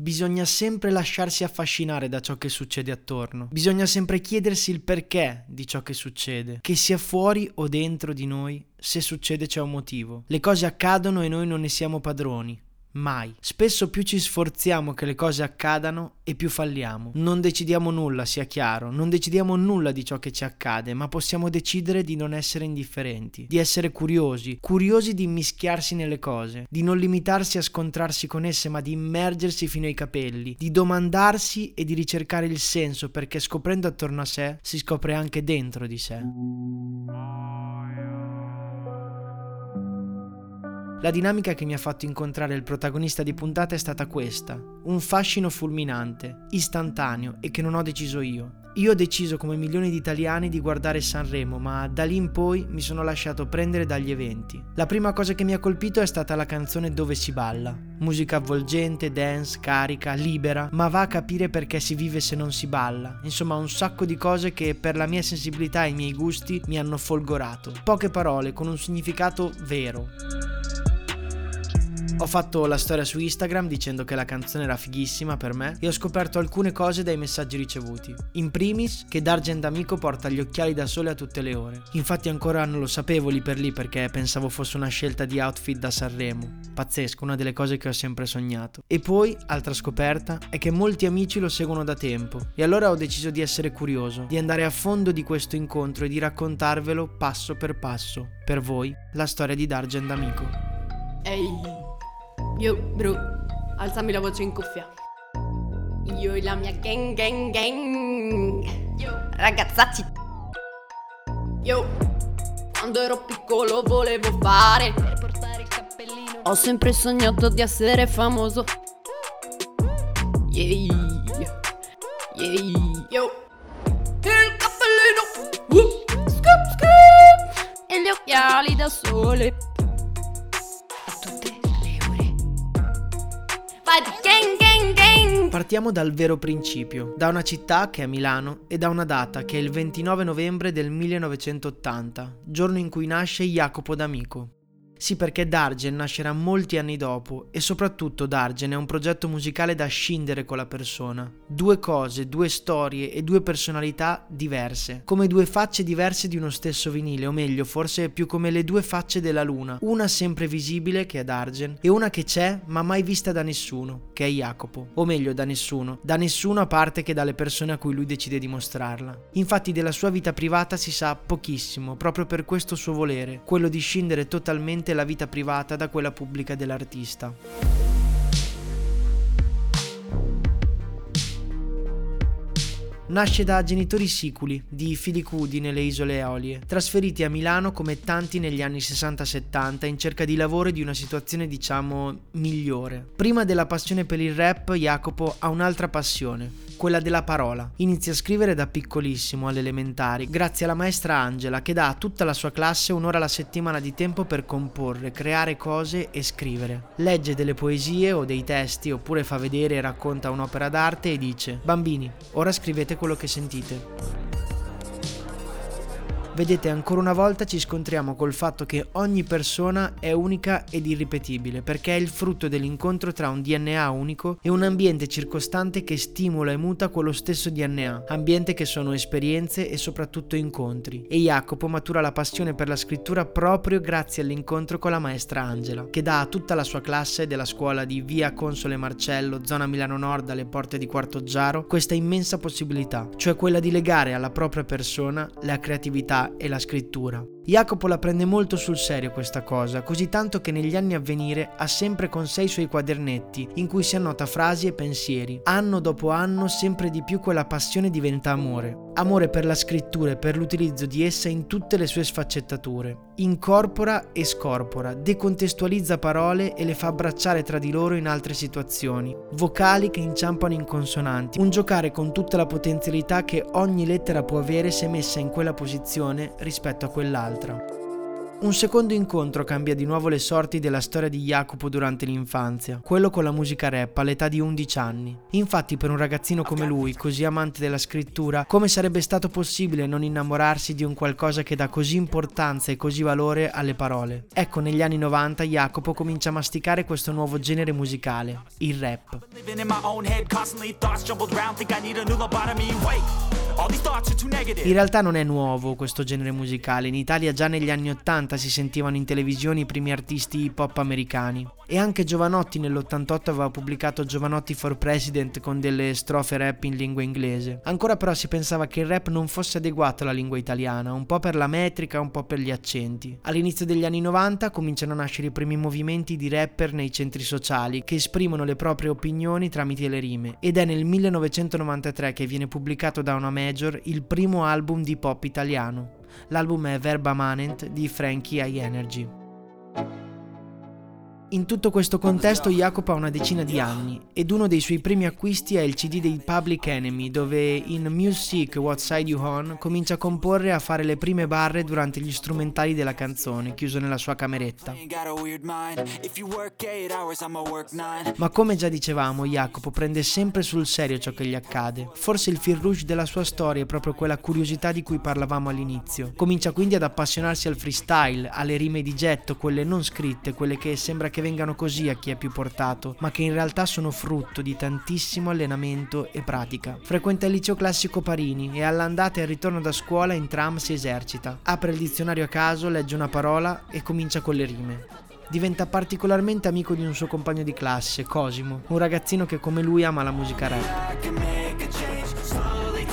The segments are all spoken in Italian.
Bisogna sempre lasciarsi affascinare da ciò che succede attorno. Bisogna sempre chiedersi il perché di ciò che succede, che sia fuori o dentro di noi, se succede c'è un motivo. Le cose accadono e noi non ne siamo padroni. Mai. Spesso più ci sforziamo che le cose accadano e più falliamo. Non decidiamo nulla, sia chiaro, non decidiamo nulla di ciò che ci accade, ma possiamo decidere di non essere indifferenti, di essere curiosi, curiosi di mischiarsi nelle cose, di non limitarsi a scontrarsi con esse, ma di immergersi fino ai capelli, di domandarsi e di ricercare il senso, perché scoprendo attorno a sé si scopre anche dentro di sé. La dinamica che mi ha fatto incontrare il protagonista di puntata è stata questa, un fascino fulminante, istantaneo e che non ho deciso io. Io ho deciso come milioni di italiani di guardare Sanremo, ma da lì in poi mi sono lasciato prendere dagli eventi. La prima cosa che mi ha colpito è stata la canzone Dove si balla. Musica avvolgente, dance, carica, libera, ma va a capire perché si vive se non si balla. Insomma, un sacco di cose che per la mia sensibilità e i miei gusti mi hanno folgorato. Poche parole con un significato vero. Ho fatto la storia su Instagram dicendo che la canzone era fighissima per me e ho scoperto alcune cose dai messaggi ricevuti. In primis, che Dargen D'Amico porta gli occhiali da sole a tutte le ore. Infatti ancora non lo sapevo lì per lì perché pensavo fosse una scelta di outfit da Sanremo. Pazzesco, una delle cose che ho sempre sognato. E poi, altra scoperta, è che molti amici lo seguono da tempo e allora ho deciso di essere curioso, di andare a fondo di questo incontro e di raccontarvelo passo per passo, per voi, la storia di Dargen D'Amico. Ehi, Yo, bro, alzami la voce in cuffia. Io e la mia gang, gang, gang. Yo, ragazzacci. Yo, quando ero piccolo volevo fare. Per portare il cappellino. Ho sempre sognato di essere famoso. Yeah, yeah, yo. Il cappellino. Uh, scoop, scoop. E gli occhiali da sole. Partiamo dal vero principio, da una città che è Milano e da una data che è il 29 novembre del 1980, giorno in cui nasce Jacopo D'Amico. Sì, perché Dargen nascerà molti anni dopo e soprattutto Dargen è un progetto musicale da scindere con la persona. Due cose, due storie e due personalità diverse, come due facce diverse di uno stesso vinile, o meglio, forse più come le due facce della luna, una sempre visibile che è Dargen e una che c'è ma mai vista da nessuno, che è Jacopo, o meglio da nessuno, da nessuno a parte che dalle persone a cui lui decide di mostrarla. Infatti della sua vita privata si sa pochissimo, proprio per questo suo volere, quello di scindere totalmente la vita privata da quella pubblica dell'artista. Nasce da genitori siculi di Filicudi nelle isole Eolie, trasferiti a Milano come tanti negli anni 60-70 in cerca di lavoro e di una situazione diciamo migliore. Prima della passione per il rap, Jacopo ha un'altra passione, quella della parola. Inizia a scrivere da piccolissimo alle elementari, grazie alla maestra Angela che dà a tutta la sua classe un'ora alla settimana di tempo per comporre, creare cose e scrivere. Legge delle poesie o dei testi oppure fa vedere e racconta un'opera d'arte e dice: Bambini, ora scrivete quello che sentite. Vedete, ancora una volta ci scontriamo col fatto che ogni persona è unica ed irripetibile, perché è il frutto dell'incontro tra un DNA unico e un ambiente circostante che stimola e muta quello stesso DNA, ambiente che sono esperienze e soprattutto incontri. E Jacopo matura la passione per la scrittura proprio grazie all'incontro con la maestra Angela, che dà a tutta la sua classe della scuola di Via Console Marcello, zona Milano Nord alle porte di Quarto Giaro, questa immensa possibilità, cioè quella di legare alla propria persona la creatività e la scrittura. Jacopo la prende molto sul serio questa cosa, così tanto che negli anni a venire ha sempre con sé i suoi quadernetti, in cui si annota frasi e pensieri. Anno dopo anno sempre di più quella passione diventa amore. Amore per la scrittura e per l'utilizzo di essa in tutte le sue sfaccettature. Incorpora e scorpora, decontestualizza parole e le fa abbracciare tra di loro in altre situazioni. Vocali che inciampano in consonanti. Un giocare con tutta la potenzialità che ogni lettera può avere se messa in quella posizione rispetto a quell'altra. Un secondo incontro cambia di nuovo le sorti della storia di Jacopo durante l'infanzia, quello con la musica rap all'età di 11 anni. Infatti per un ragazzino come lui, così amante della scrittura, come sarebbe stato possibile non innamorarsi di un qualcosa che dà così importanza e così valore alle parole? Ecco, negli anni 90 Jacopo comincia a masticare questo nuovo genere musicale, il rap. In realtà non è nuovo questo genere musicale, in Italia già negli anni 80 si sentivano in televisione i primi artisti hip hop americani. E anche Giovanotti nell'88 aveva pubblicato Giovanotti for President con delle strofe rap in lingua inglese. Ancora però si pensava che il rap non fosse adeguato alla lingua italiana, un po' per la metrica, un po' per gli accenti. All'inizio degli anni 90 cominciano a nascere i primi movimenti di rapper nei centri sociali che esprimono le proprie opinioni tramite le rime ed è nel 1993 che viene pubblicato da una major il primo album di pop italiano. L'album è Verba Manent di Frankie High Energy. In tutto questo contesto Jacopo ha una decina di anni ed uno dei suoi primi acquisti è il CD dei Public Enemy dove in Music What Side You On comincia a comporre e a fare le prime barre durante gli strumentali della canzone chiuso nella sua cameretta. Ma come già dicevamo Jacopo prende sempre sul serio ciò che gli accade. Forse il fil rouge della sua storia è proprio quella curiosità di cui parlavamo all'inizio. Comincia quindi ad appassionarsi al freestyle, alle rime di getto, quelle non scritte, quelle che sembra che che vengano così a chi è più portato, ma che in realtà sono frutto di tantissimo allenamento e pratica. Frequenta il liceo classico Parini e all'andata e al ritorno da scuola in tram si esercita. Apre il dizionario a caso, legge una parola e comincia con le rime diventa particolarmente amico di un suo compagno di classe, Cosimo, un ragazzino che come lui ama la musica rap.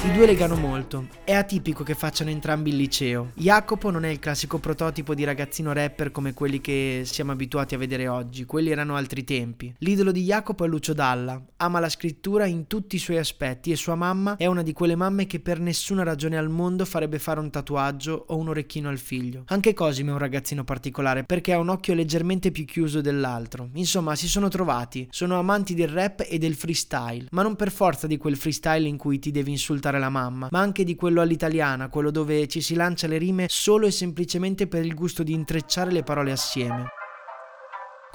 I due legano molto. È atipico che facciano entrambi il liceo. Jacopo non è il classico prototipo di ragazzino rapper come quelli che siamo abituati a vedere oggi, quelli erano altri tempi. L'idolo di Jacopo è Lucio Dalla, ama la scrittura in tutti i suoi aspetti e sua mamma è una di quelle mamme che per nessuna ragione al mondo farebbe fare un tatuaggio o un orecchino al figlio. Anche Cosimo è un ragazzino particolare perché ha un occhio leggermente più chiuso dell'altro. Insomma, si sono trovati, sono amanti del rap e del freestyle, ma non per forza di quel freestyle in cui ti devi insultare fare la mamma, ma anche di quello all'italiana, quello dove ci si lancia le rime solo e semplicemente per il gusto di intrecciare le parole assieme.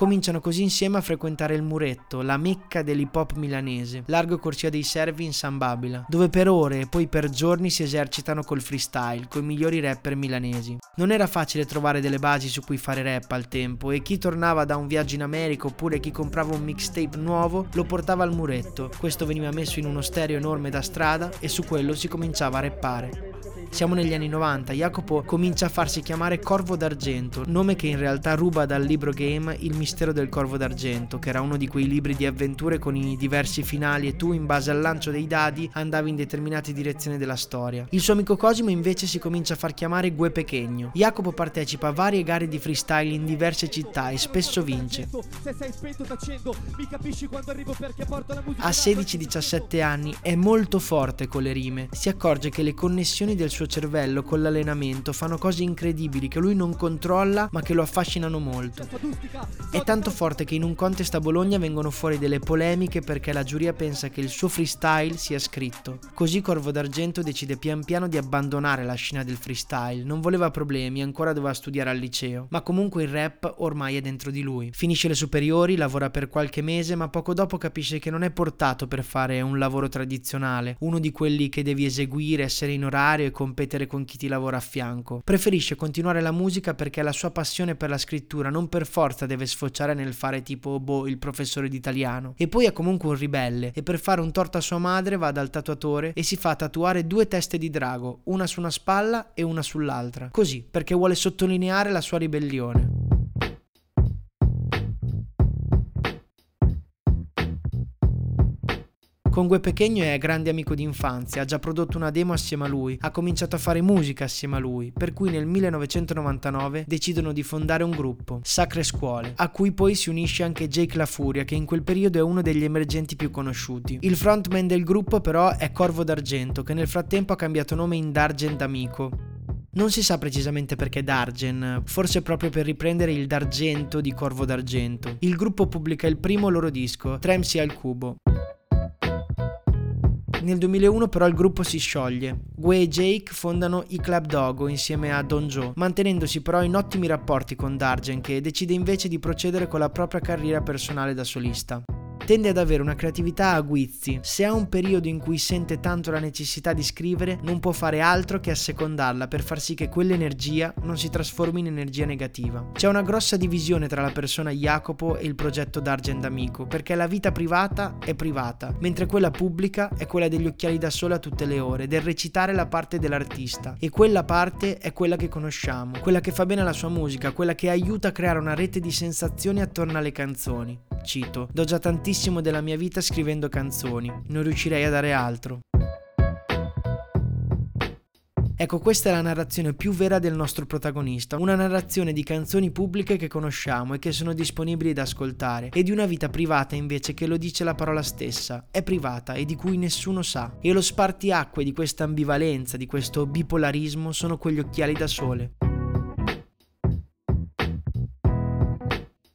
Cominciano così insieme a frequentare il Muretto, la mecca dell'hip hop milanese, largo Corsia dei Servi in San Babila, dove per ore e poi per giorni si esercitano col freestyle, coi migliori rapper milanesi. Non era facile trovare delle basi su cui fare rap al tempo e chi tornava da un viaggio in America oppure chi comprava un mixtape nuovo lo portava al Muretto. Questo veniva messo in uno stereo enorme da strada e su quello si cominciava a rappare. Siamo negli anni 90, Jacopo comincia a farsi chiamare Corvo d'Argento, nome che in realtà ruba dal libro game Il mistero del Corvo d'Argento, che era uno di quei libri di avventure con i diversi finali e tu in base al lancio dei dadi andavi in determinate direzioni della storia. Il suo amico Cosimo invece si comincia a far chiamare Gue Pechegno. Jacopo partecipa a varie gare di freestyle in diverse città e spesso vince. A 16-17 anni è molto forte con le rime, si accorge che le connessioni del suo suo cervello con l'allenamento fanno cose incredibili che lui non controlla ma che lo affascinano molto. È tanto forte che in un contest a Bologna vengono fuori delle polemiche perché la giuria pensa che il suo freestyle sia scritto. Così Corvo d'Argento decide pian piano di abbandonare la scena del freestyle, non voleva problemi, ancora doveva studiare al liceo, ma comunque il rap ormai è dentro di lui. Finisce le superiori, lavora per qualche mese, ma poco dopo capisce che non è portato per fare un lavoro tradizionale, uno di quelli che devi eseguire, essere in orario e con competere con chi ti lavora a fianco. Preferisce continuare la musica perché la sua passione per la scrittura non per forza deve sfociare nel fare tipo boh il professore d'italiano. E poi è comunque un ribelle e per fare un torto a sua madre va dal tatuatore e si fa tatuare due teste di drago, una su una spalla e una sull'altra. Così, perché vuole sottolineare la sua ribellione. Con Gue Pechegno è grande amico di infanzia, ha già prodotto una demo assieme a lui, ha cominciato a fare musica assieme a lui, per cui nel 1999 decidono di fondare un gruppo, Sacre Scuole, a cui poi si unisce anche Jake La Furia, che in quel periodo è uno degli emergenti più conosciuti. Il frontman del gruppo però è Corvo d'Argento, che nel frattempo ha cambiato nome in D'Argent Amico. Non si sa precisamente perché Dargen, forse proprio per riprendere il d'argento di Corvo d'Argento. Il gruppo pubblica il primo loro disco, Tremsi al Cubo. Nel 2001 però il gruppo si scioglie. Gue e Jake fondano i Club Dogo insieme a Don Joe, mantenendosi però in ottimi rapporti con Dargen che decide invece di procedere con la propria carriera personale da solista tende ad avere una creatività a guizzi. Se ha un periodo in cui sente tanto la necessità di scrivere, non può fare altro che assecondarla per far sì che quell'energia non si trasformi in energia negativa. C'è una grossa divisione tra la persona Jacopo e il progetto D'Argent Amico, perché la vita privata è privata, mentre quella pubblica è quella degli occhiali da sole a tutte le ore, del recitare la parte dell'artista. E quella parte è quella che conosciamo, quella che fa bene alla sua musica, quella che aiuta a creare una rete di sensazioni attorno alle canzoni. Cito, do già tantissimo della mia vita scrivendo canzoni, non riuscirei a dare altro. Ecco, questa è la narrazione più vera del nostro protagonista, una narrazione di canzoni pubbliche che conosciamo e che sono disponibili da ascoltare, e di una vita privata invece che lo dice la parola stessa, è privata e di cui nessuno sa. E lo spartiacque di questa ambivalenza, di questo bipolarismo sono quegli occhiali da sole.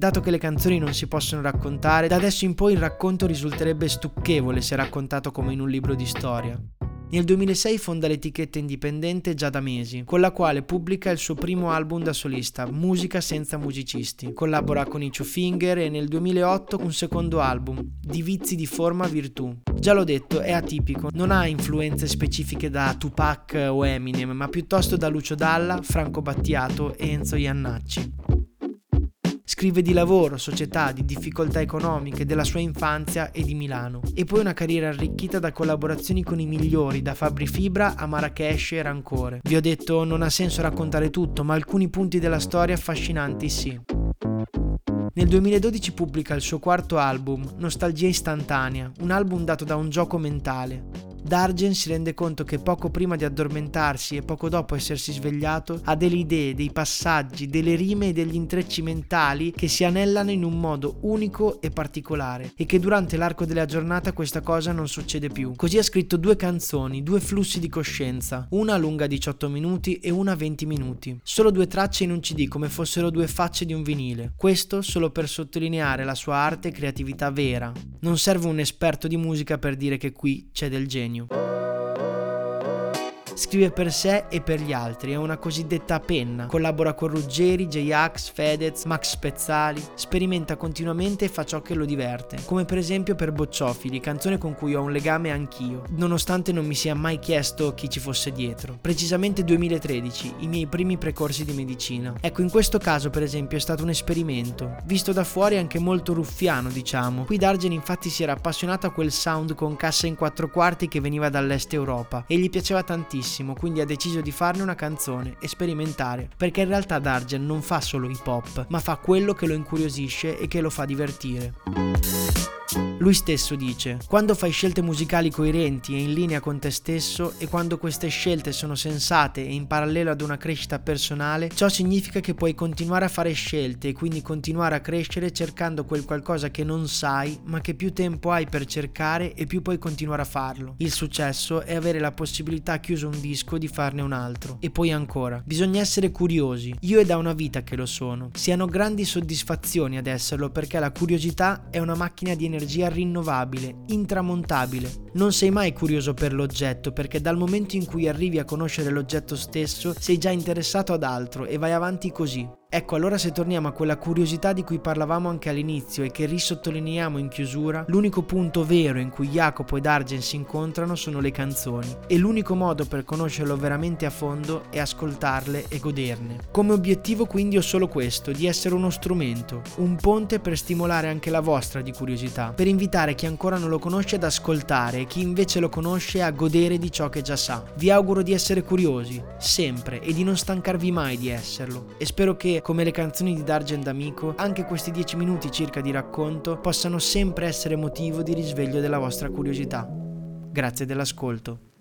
Dato che le canzoni non si possono raccontare, da adesso in poi il racconto risulterebbe stucchevole se raccontato come in un libro di storia. Nel 2006 fonda l'etichetta indipendente Già da mesi, con la quale pubblica il suo primo album da solista, Musica senza musicisti. Collabora con i Two Finger e nel 2008 un secondo album, Di vizi di forma virtù. Già l'ho detto, è atipico, non ha influenze specifiche da Tupac o Eminem, ma piuttosto da Lucio Dalla, Franco Battiato e Enzo Iannacci. Scrive di lavoro, società, di difficoltà economiche, della sua infanzia e di Milano. E poi una carriera arricchita da collaborazioni con i migliori, da Fabri Fibra a Marrakesh e Rancore. Vi ho detto non ha senso raccontare tutto, ma alcuni punti della storia affascinanti sì. Nel 2012 pubblica il suo quarto album, Nostalgia istantanea, un album dato da un gioco mentale. Dargen si rende conto che poco prima di addormentarsi e poco dopo essersi svegliato ha delle idee, dei passaggi, delle rime e degli intrecci mentali che si anellano in un modo unico e particolare e che durante l'arco della giornata questa cosa non succede più. Così ha scritto due canzoni, due flussi di coscienza, una lunga 18 minuti e una 20 minuti. Solo due tracce in un CD come fossero due facce di un vinile. Questo solo per sottolineare la sua arte e creatività vera. Non serve un esperto di musica per dire che qui c'è del genio genio. Scrive per sé e per gli altri, è una cosiddetta penna. Collabora con Ruggeri, J-Ax, Fedez, Max Spezzali. Sperimenta continuamente e fa ciò che lo diverte. Come per esempio per Bocciofili, canzone con cui ho un legame anch'io, nonostante non mi sia mai chiesto chi ci fosse dietro. Precisamente 2013, i miei primi precorsi di medicina. Ecco, in questo caso per esempio è stato un esperimento, visto da fuori anche molto ruffiano, diciamo. Qui Dargen infatti si era appassionato a quel sound con cassa in quattro quarti che veniva dall'est Europa e gli piaceva tantissimo bellissimo, quindi ha deciso di farne una canzone e sperimentare, perché in realtà Dargen non fa solo hip hop, ma fa quello che lo incuriosisce e che lo fa divertire. Lui stesso dice, quando fai scelte musicali coerenti e in linea con te stesso e quando queste scelte sono sensate e in parallelo ad una crescita personale, ciò significa che puoi continuare a fare scelte e quindi continuare a crescere cercando quel qualcosa che non sai ma che più tempo hai per cercare e più puoi continuare a farlo. Il successo è avere la possibilità chiuso un disco di farne un altro. E poi ancora, bisogna essere curiosi. Io è da una vita che lo sono. Si hanno grandi soddisfazioni ad esserlo perché la curiosità è una macchina di energia energia rinnovabile, intramontabile. Non sei mai curioso per l'oggetto perché dal momento in cui arrivi a conoscere l'oggetto stesso sei già interessato ad altro e vai avanti così. Ecco, allora se torniamo a quella curiosità di cui parlavamo anche all'inizio e che risottolineiamo in chiusura, l'unico punto vero in cui Jacopo ed Argen si incontrano sono le canzoni e l'unico modo per conoscerlo veramente a fondo è ascoltarle e goderne. Come obiettivo quindi ho solo questo, di essere uno strumento, un ponte per stimolare anche la vostra di curiosità, per invitare chi ancora non lo conosce ad ascoltare chi invece lo conosce a godere di ciò che già sa. Vi auguro di essere curiosi, sempre, e di non stancarvi mai di esserlo. E spero che come le canzoni di Dargen D'Amico, anche questi 10 minuti circa di racconto possano sempre essere motivo di risveglio della vostra curiosità. Grazie dell'ascolto.